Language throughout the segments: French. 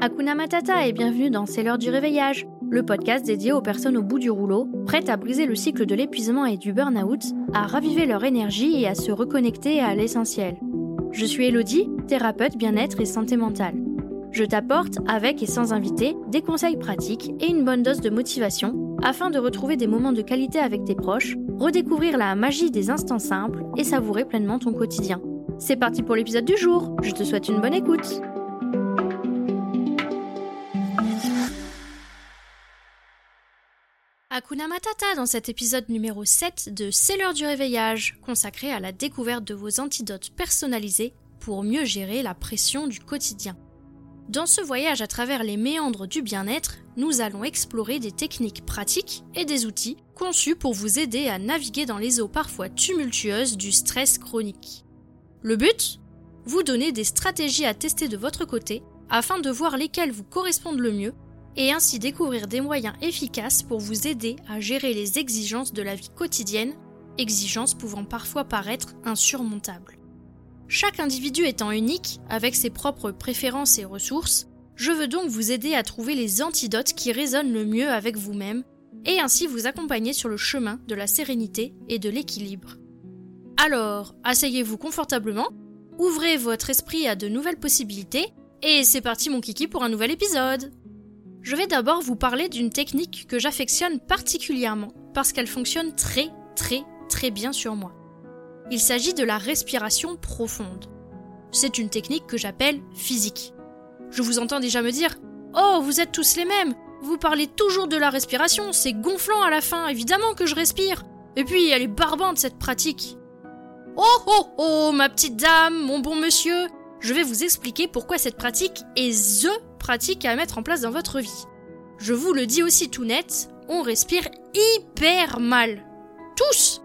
Hakuna Matata et bienvenue dans C'est l'heure du réveillage, le podcast dédié aux personnes au bout du rouleau, prêtes à briser le cycle de l'épuisement et du burn-out, à raviver leur énergie et à se reconnecter à l'essentiel. Je suis Elodie, thérapeute bien-être et santé mentale. Je t'apporte, avec et sans invité, des conseils pratiques et une bonne dose de motivation afin de retrouver des moments de qualité avec tes proches, redécouvrir la magie des instants simples et savourer pleinement ton quotidien. C'est parti pour l'épisode du jour, je te souhaite une bonne écoute. Hakuna Matata dans cet épisode numéro 7 de C'est l'heure du réveillage, consacré à la découverte de vos antidotes personnalisés pour mieux gérer la pression du quotidien. Dans ce voyage à travers les méandres du bien-être, nous allons explorer des techniques pratiques et des outils conçus pour vous aider à naviguer dans les eaux parfois tumultueuses du stress chronique. Le but? Vous donner des stratégies à tester de votre côté afin de voir lesquelles vous correspondent le mieux et ainsi découvrir des moyens efficaces pour vous aider à gérer les exigences de la vie quotidienne, exigences pouvant parfois paraître insurmontables. Chaque individu étant unique, avec ses propres préférences et ressources, je veux donc vous aider à trouver les antidotes qui résonnent le mieux avec vous-même et ainsi vous accompagner sur le chemin de la sérénité et de l'équilibre. Alors, asseyez-vous confortablement, ouvrez votre esprit à de nouvelles possibilités et c'est parti mon kiki pour un nouvel épisode. Je vais d'abord vous parler d'une technique que j'affectionne particulièrement parce qu'elle fonctionne très très très bien sur moi. Il s'agit de la respiration profonde. C'est une technique que j'appelle physique. Je vous entends déjà me dire Oh, vous êtes tous les mêmes Vous parlez toujours de la respiration, c'est gonflant à la fin, évidemment que je respire Et puis, elle est barbante cette pratique Oh oh oh, ma petite dame, mon bon monsieur Je vais vous expliquer pourquoi cette pratique est THE pratique à mettre en place dans votre vie. Je vous le dis aussi tout net, on respire hyper mal. Tous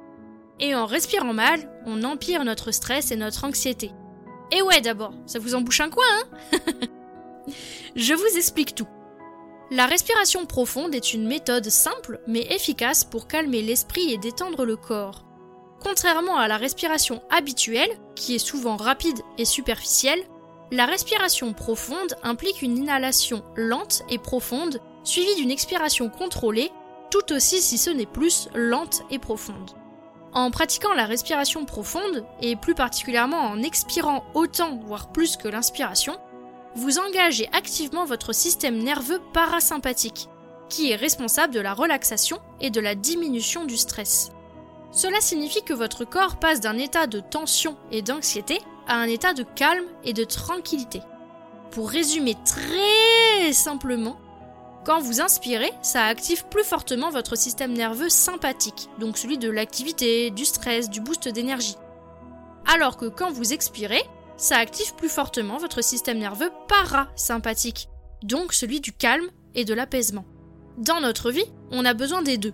et en respirant mal, on empire notre stress et notre anxiété. Et ouais d'abord, ça vous embouche un coin, hein Je vous explique tout. La respiration profonde est une méthode simple mais efficace pour calmer l'esprit et détendre le corps. Contrairement à la respiration habituelle, qui est souvent rapide et superficielle, la respiration profonde implique une inhalation lente et profonde, suivie d'une expiration contrôlée, tout aussi si ce n'est plus lente et profonde. En pratiquant la respiration profonde, et plus particulièrement en expirant autant, voire plus que l'inspiration, vous engagez activement votre système nerveux parasympathique, qui est responsable de la relaxation et de la diminution du stress. Cela signifie que votre corps passe d'un état de tension et d'anxiété à un état de calme et de tranquillité. Pour résumer très simplement, quand vous inspirez, ça active plus fortement votre système nerveux sympathique, donc celui de l'activité, du stress, du boost d'énergie. Alors que quand vous expirez, ça active plus fortement votre système nerveux parasympathique, donc celui du calme et de l'apaisement. Dans notre vie, on a besoin des deux.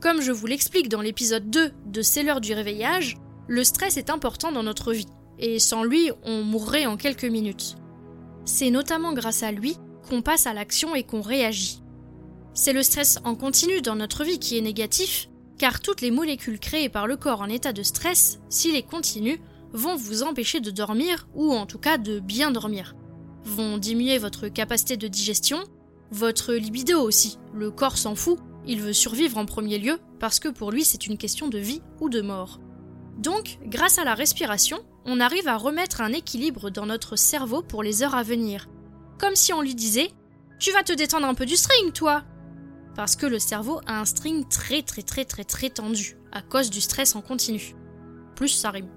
Comme je vous l'explique dans l'épisode 2 de C'est l'heure du réveillage, le stress est important dans notre vie, et sans lui, on mourrait en quelques minutes. C'est notamment grâce à lui qu'on passe à l'action et qu'on réagit. C'est le stress en continu dans notre vie qui est négatif, car toutes les molécules créées par le corps en état de stress, s'il est continu, vont vous empêcher de dormir, ou en tout cas de bien dormir. Vont diminuer votre capacité de digestion, votre libido aussi. Le corps s'en fout, il veut survivre en premier lieu, parce que pour lui c'est une question de vie ou de mort. Donc, grâce à la respiration, on arrive à remettre un équilibre dans notre cerveau pour les heures à venir, comme si on lui disait Tu vas te détendre un peu du string, toi Parce que le cerveau a un string très très très très très tendu, à cause du stress en continu. Plus ça rime.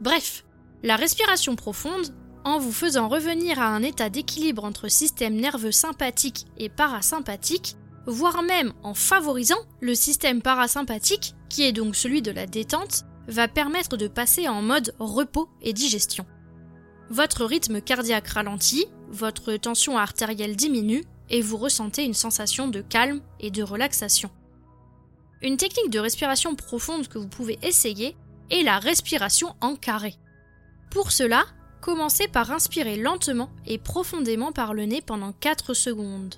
Bref, la respiration profonde, en vous faisant revenir à un état d'équilibre entre système nerveux sympathique et parasympathique, voire même en favorisant le système parasympathique, qui est donc celui de la détente, va permettre de passer en mode repos et digestion. Votre rythme cardiaque ralentit, votre tension artérielle diminue et vous ressentez une sensation de calme et de relaxation. Une technique de respiration profonde que vous pouvez essayer est la respiration en carré. Pour cela, commencez par inspirer lentement et profondément par le nez pendant 4 secondes.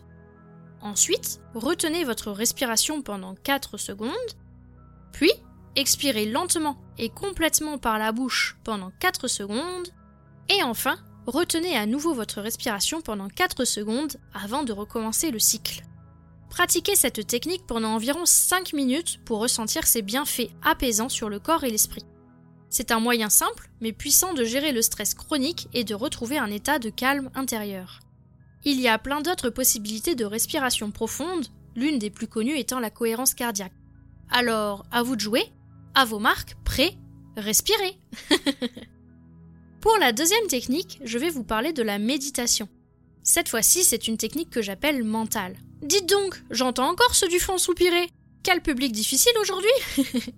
Ensuite, retenez votre respiration pendant 4 secondes, puis expirez lentement et complètement par la bouche pendant 4 secondes, et enfin, retenez à nouveau votre respiration pendant 4 secondes avant de recommencer le cycle. Pratiquez cette technique pendant environ 5 minutes pour ressentir ses bienfaits apaisants sur le corps et l'esprit. C'est un moyen simple mais puissant de gérer le stress chronique et de retrouver un état de calme intérieur. Il y a plein d'autres possibilités de respiration profonde, l'une des plus connues étant la cohérence cardiaque. Alors, à vous de jouer, à vos marques, prêts, respirez Pour la deuxième technique, je vais vous parler de la méditation. Cette fois-ci, c'est une technique que j'appelle mentale. Dites donc, j'entends encore ceux du fond soupirer. Quel public difficile aujourd'hui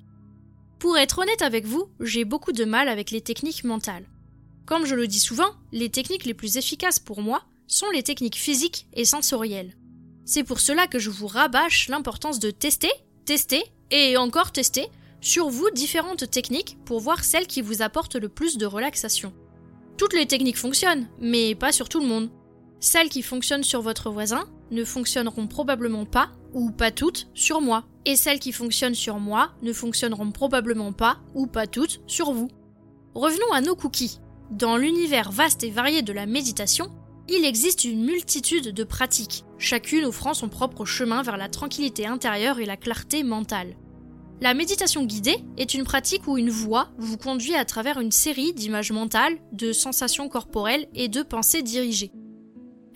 Pour être honnête avec vous, j'ai beaucoup de mal avec les techniques mentales. Comme je le dis souvent, les techniques les plus efficaces pour moi sont les techniques physiques et sensorielles. C'est pour cela que je vous rabâche l'importance de tester, tester et encore tester sur vous différentes techniques pour voir celles qui vous apportent le plus de relaxation. Toutes les techniques fonctionnent, mais pas sur tout le monde. Celles qui fonctionnent sur votre voisin ne fonctionneront probablement pas, ou pas toutes, sur moi. Et celles qui fonctionnent sur moi ne fonctionneront probablement pas, ou pas toutes, sur vous. Revenons à nos cookies. Dans l'univers vaste et varié de la méditation, il existe une multitude de pratiques, chacune offrant son propre chemin vers la tranquillité intérieure et la clarté mentale. La méditation guidée est une pratique où une voix vous conduit à travers une série d'images mentales, de sensations corporelles et de pensées dirigées.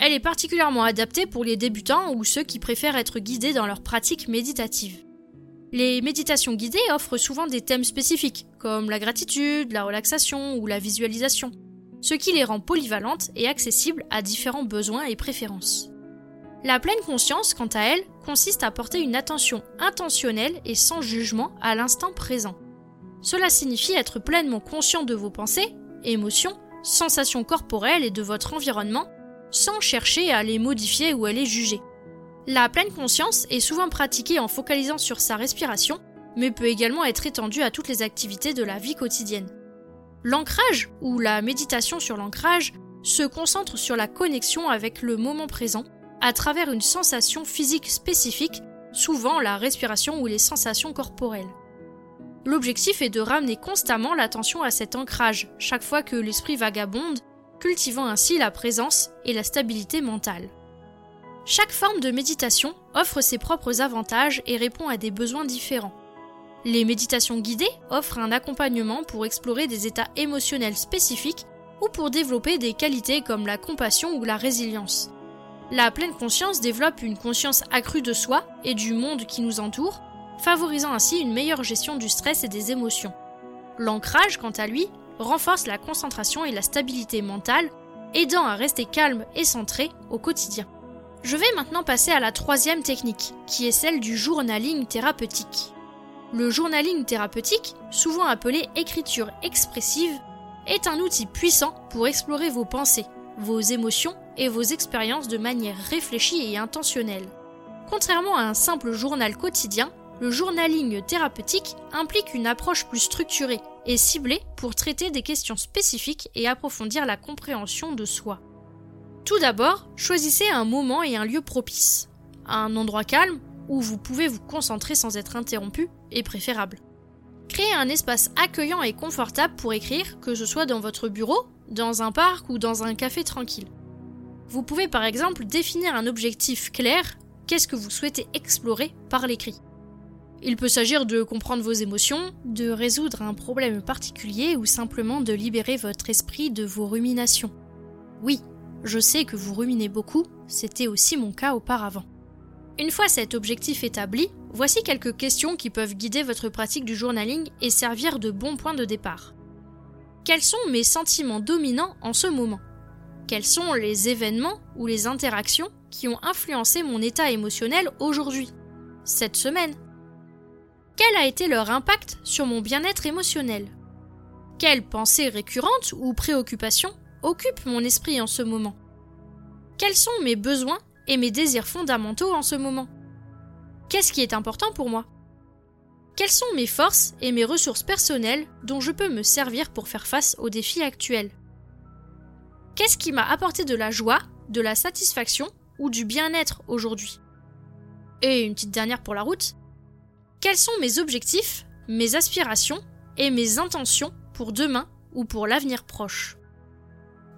Elle est particulièrement adaptée pour les débutants ou ceux qui préfèrent être guidés dans leur pratique méditative. Les méditations guidées offrent souvent des thèmes spécifiques, comme la gratitude, la relaxation ou la visualisation, ce qui les rend polyvalentes et accessibles à différents besoins et préférences. La pleine conscience, quant à elle, consiste à porter une attention intentionnelle et sans jugement à l'instant présent. Cela signifie être pleinement conscient de vos pensées, émotions, sensations corporelles et de votre environnement, sans chercher à les modifier ou à les juger. La pleine conscience est souvent pratiquée en focalisant sur sa respiration, mais peut également être étendue à toutes les activités de la vie quotidienne. L'ancrage, ou la méditation sur l'ancrage, se concentre sur la connexion avec le moment présent à travers une sensation physique spécifique, souvent la respiration ou les sensations corporelles. L'objectif est de ramener constamment l'attention à cet ancrage chaque fois que l'esprit vagabonde, cultivant ainsi la présence et la stabilité mentale. Chaque forme de méditation offre ses propres avantages et répond à des besoins différents. Les méditations guidées offrent un accompagnement pour explorer des états émotionnels spécifiques ou pour développer des qualités comme la compassion ou la résilience. La pleine conscience développe une conscience accrue de soi et du monde qui nous entoure, favorisant ainsi une meilleure gestion du stress et des émotions. L'ancrage, quant à lui, renforce la concentration et la stabilité mentale, aidant à rester calme et centré au quotidien. Je vais maintenant passer à la troisième technique, qui est celle du journaling thérapeutique. Le journaling thérapeutique, souvent appelé écriture expressive, est un outil puissant pour explorer vos pensées, vos émotions et vos expériences de manière réfléchie et intentionnelle. Contrairement à un simple journal quotidien, le journaling thérapeutique implique une approche plus structurée et ciblée pour traiter des questions spécifiques et approfondir la compréhension de soi. Tout d'abord, choisissez un moment et un lieu propice. Un endroit calme où vous pouvez vous concentrer sans être interrompu est préférable. Créez un espace accueillant et confortable pour écrire, que ce soit dans votre bureau, dans un parc ou dans un café tranquille. Vous pouvez par exemple définir un objectif clair, qu'est-ce que vous souhaitez explorer par l'écrit. Il peut s'agir de comprendre vos émotions, de résoudre un problème particulier ou simplement de libérer votre esprit de vos ruminations. Oui, je sais que vous ruminez beaucoup, c'était aussi mon cas auparavant. Une fois cet objectif établi, voici quelques questions qui peuvent guider votre pratique du journaling et servir de bon point de départ. Quels sont mes sentiments dominants en ce moment? Quels sont les événements ou les interactions qui ont influencé mon état émotionnel aujourd'hui, cette semaine? Quel a été leur impact sur mon bien-être émotionnel? Quelles pensées récurrentes ou préoccupations occupent mon esprit en ce moment? Quels sont mes besoins et mes désirs fondamentaux en ce moment? Qu'est-ce qui est important pour moi? Quelles sont mes forces et mes ressources personnelles dont je peux me servir pour faire face aux défis actuels? Qu'est-ce qui m'a apporté de la joie, de la satisfaction ou du bien-être aujourd'hui? Et une petite dernière pour la route. Quels sont mes objectifs, mes aspirations et mes intentions pour demain ou pour l'avenir proche?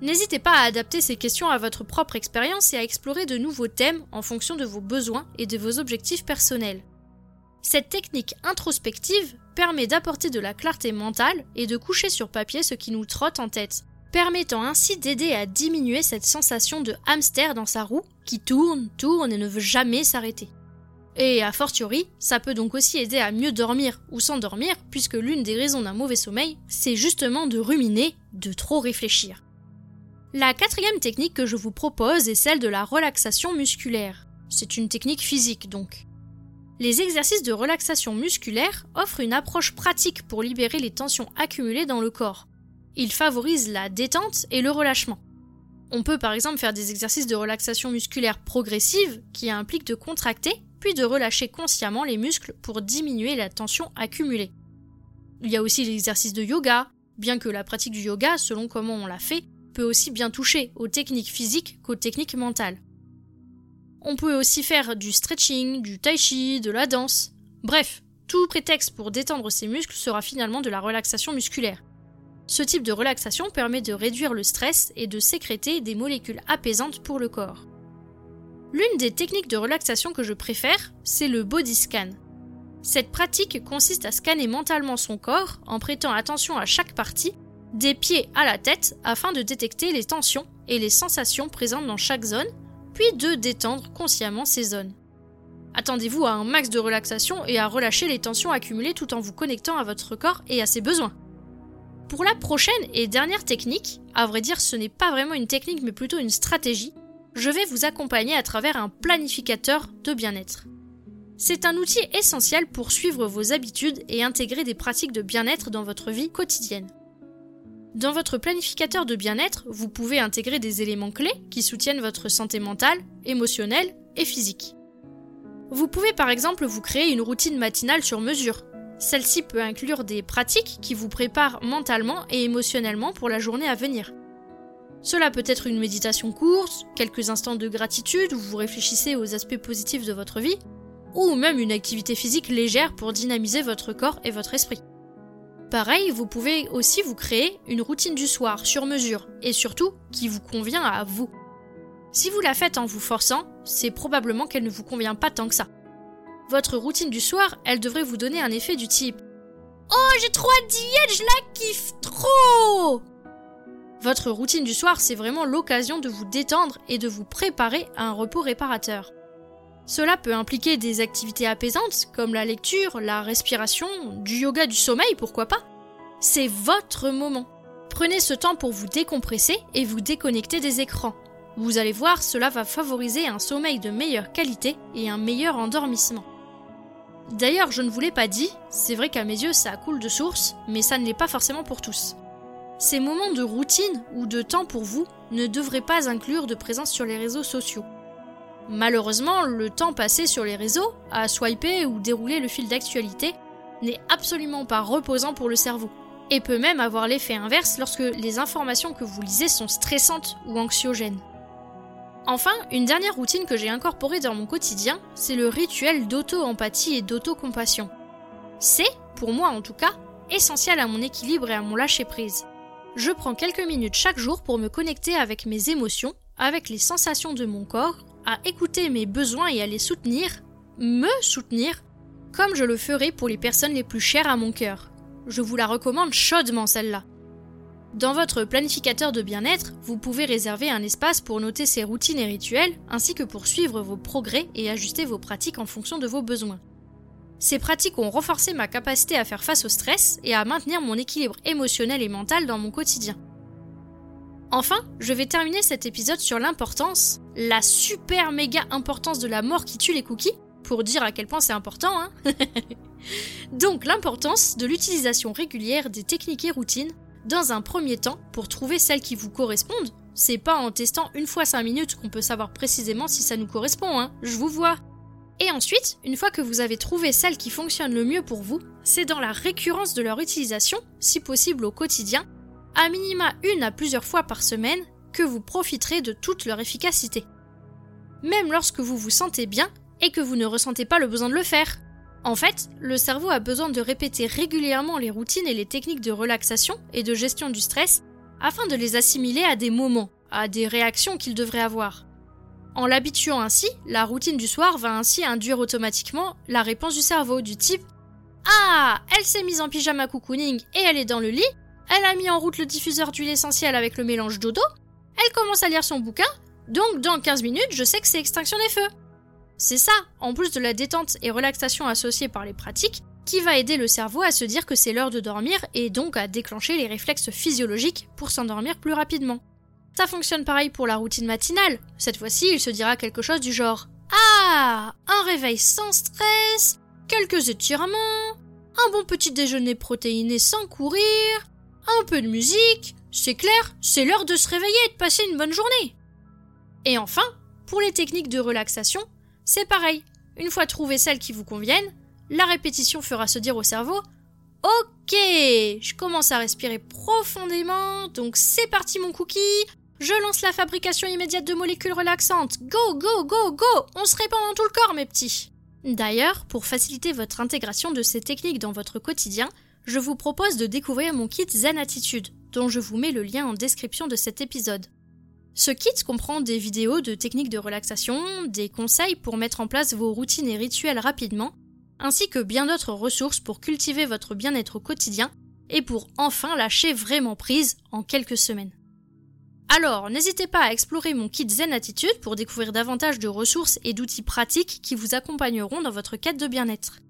N'hésitez pas à adapter ces questions à votre propre expérience et à explorer de nouveaux thèmes en fonction de vos besoins et de vos objectifs personnels. Cette technique introspective permet d'apporter de la clarté mentale et de coucher sur papier ce qui nous trotte en tête, permettant ainsi d'aider à diminuer cette sensation de hamster dans sa roue qui tourne, tourne et ne veut jamais s'arrêter. Et a fortiori, ça peut donc aussi aider à mieux dormir ou s'endormir, puisque l'une des raisons d'un mauvais sommeil, c'est justement de ruminer, de trop réfléchir. La quatrième technique que je vous propose est celle de la relaxation musculaire. C'est une technique physique donc. Les exercices de relaxation musculaire offrent une approche pratique pour libérer les tensions accumulées dans le corps. Ils favorisent la détente et le relâchement. On peut par exemple faire des exercices de relaxation musculaire progressive qui impliquent de contracter puis de relâcher consciemment les muscles pour diminuer la tension accumulée. Il y a aussi l'exercice de yoga, bien que la pratique du yoga, selon comment on l'a fait, peut aussi bien toucher aux techniques physiques qu'aux techniques mentales. On peut aussi faire du stretching, du tai chi, de la danse. Bref, tout prétexte pour détendre ses muscles sera finalement de la relaxation musculaire. Ce type de relaxation permet de réduire le stress et de sécréter des molécules apaisantes pour le corps. L'une des techniques de relaxation que je préfère, c'est le body scan. Cette pratique consiste à scanner mentalement son corps en prêtant attention à chaque partie des pieds à la tête afin de détecter les tensions et les sensations présentes dans chaque zone, puis de détendre consciemment ces zones. Attendez-vous à un max de relaxation et à relâcher les tensions accumulées tout en vous connectant à votre corps et à ses besoins. Pour la prochaine et dernière technique, à vrai dire ce n'est pas vraiment une technique mais plutôt une stratégie, je vais vous accompagner à travers un planificateur de bien-être. C'est un outil essentiel pour suivre vos habitudes et intégrer des pratiques de bien-être dans votre vie quotidienne. Dans votre planificateur de bien-être, vous pouvez intégrer des éléments clés qui soutiennent votre santé mentale, émotionnelle et physique. Vous pouvez par exemple vous créer une routine matinale sur mesure. Celle-ci peut inclure des pratiques qui vous préparent mentalement et émotionnellement pour la journée à venir. Cela peut être une méditation courte, quelques instants de gratitude où vous réfléchissez aux aspects positifs de votre vie, ou même une activité physique légère pour dynamiser votre corps et votre esprit. Pareil, vous pouvez aussi vous créer une routine du soir sur mesure et surtout qui vous convient à vous. Si vous la faites en vous forçant, c'est probablement qu'elle ne vous convient pas tant que ça. Votre routine du soir, elle devrait vous donner un effet du type Oh, j'ai trop hâte d'y je la kiffe trop Votre routine du soir, c'est vraiment l'occasion de vous détendre et de vous préparer à un repos réparateur. Cela peut impliquer des activités apaisantes comme la lecture, la respiration, du yoga du sommeil, pourquoi pas. C'est votre moment. Prenez ce temps pour vous décompresser et vous déconnecter des écrans. Vous allez voir, cela va favoriser un sommeil de meilleure qualité et un meilleur endormissement. D'ailleurs, je ne vous l'ai pas dit, c'est vrai qu'à mes yeux ça coule de source, mais ça ne l'est pas forcément pour tous. Ces moments de routine ou de temps pour vous ne devraient pas inclure de présence sur les réseaux sociaux. Malheureusement, le temps passé sur les réseaux, à swiper ou dérouler le fil d'actualité, n'est absolument pas reposant pour le cerveau, et peut même avoir l'effet inverse lorsque les informations que vous lisez sont stressantes ou anxiogènes. Enfin, une dernière routine que j'ai incorporée dans mon quotidien, c'est le rituel d'auto-empathie et d'auto-compassion. C'est, pour moi en tout cas, essentiel à mon équilibre et à mon lâcher-prise. Je prends quelques minutes chaque jour pour me connecter avec mes émotions, avec les sensations de mon corps à écouter mes besoins et à les soutenir, me soutenir, comme je le ferai pour les personnes les plus chères à mon cœur. Je vous la recommande chaudement celle-là. Dans votre planificateur de bien-être, vous pouvez réserver un espace pour noter ces routines et rituels, ainsi que pour suivre vos progrès et ajuster vos pratiques en fonction de vos besoins. Ces pratiques ont renforcé ma capacité à faire face au stress et à maintenir mon équilibre émotionnel et mental dans mon quotidien. Enfin, je vais terminer cet épisode sur l'importance, la super méga importance de la mort qui tue les cookies, pour dire à quel point c'est important, hein Donc l'importance de l'utilisation régulière des techniques et routines, dans un premier temps, pour trouver celles qui vous correspondent. C'est pas en testant une fois 5 minutes qu'on peut savoir précisément si ça nous correspond, hein, je vous vois. Et ensuite, une fois que vous avez trouvé celles qui fonctionnent le mieux pour vous, c'est dans la récurrence de leur utilisation, si possible au quotidien, à minima une à plusieurs fois par semaine, que vous profiterez de toute leur efficacité. Même lorsque vous vous sentez bien et que vous ne ressentez pas le besoin de le faire. En fait, le cerveau a besoin de répéter régulièrement les routines et les techniques de relaxation et de gestion du stress afin de les assimiler à des moments, à des réactions qu'il devrait avoir. En l'habituant ainsi, la routine du soir va ainsi induire automatiquement la réponse du cerveau du type Ah, elle s'est mise en pyjama cocooning et elle est dans le lit, elle a mis en route le diffuseur d'huile essentielle avec le mélange dodo, elle commence à lire son bouquin, donc dans 15 minutes, je sais que c'est extinction des feux. C'est ça, en plus de la détente et relaxation associée par les pratiques, qui va aider le cerveau à se dire que c'est l'heure de dormir et donc à déclencher les réflexes physiologiques pour s'endormir plus rapidement. Ça fonctionne pareil pour la routine matinale. Cette fois-ci, il se dira quelque chose du genre Ah Un réveil sans stress, quelques étirements, un bon petit déjeuner protéiné sans courir, un peu de musique, c'est clair, c'est l'heure de se réveiller et de passer une bonne journée. Et enfin, pour les techniques de relaxation, c'est pareil. Une fois trouvées celles qui vous conviennent, la répétition fera se dire au cerveau Ok, je commence à respirer profondément, donc c'est parti mon cookie, je lance la fabrication immédiate de molécules relaxantes. Go, go, go, go On se répand dans tout le corps, mes petits D'ailleurs, pour faciliter votre intégration de ces techniques dans votre quotidien, je vous propose de découvrir mon kit Zen Attitude, dont je vous mets le lien en description de cet épisode. Ce kit comprend des vidéos de techniques de relaxation, des conseils pour mettre en place vos routines et rituels rapidement, ainsi que bien d'autres ressources pour cultiver votre bien-être au quotidien et pour enfin lâcher vraiment prise en quelques semaines. Alors, n'hésitez pas à explorer mon kit Zen Attitude pour découvrir davantage de ressources et d'outils pratiques qui vous accompagneront dans votre quête de bien-être.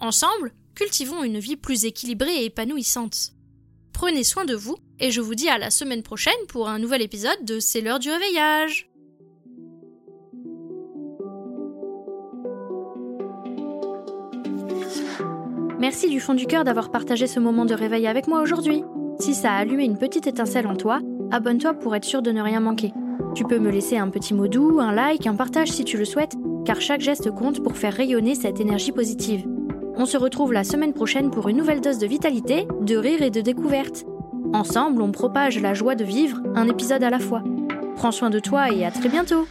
Ensemble, cultivons une vie plus équilibrée et épanouissante. Prenez soin de vous et je vous dis à la semaine prochaine pour un nouvel épisode de C'est l'heure du réveillage. Merci du fond du cœur d'avoir partagé ce moment de réveil avec moi aujourd'hui. Si ça a allumé une petite étincelle en toi, abonne-toi pour être sûr de ne rien manquer. Tu peux me laisser un petit mot doux, un like, un partage si tu le souhaites, car chaque geste compte pour faire rayonner cette énergie positive. On se retrouve la semaine prochaine pour une nouvelle dose de vitalité, de rire et de découverte. Ensemble, on propage la joie de vivre, un épisode à la fois. Prends soin de toi et à très bientôt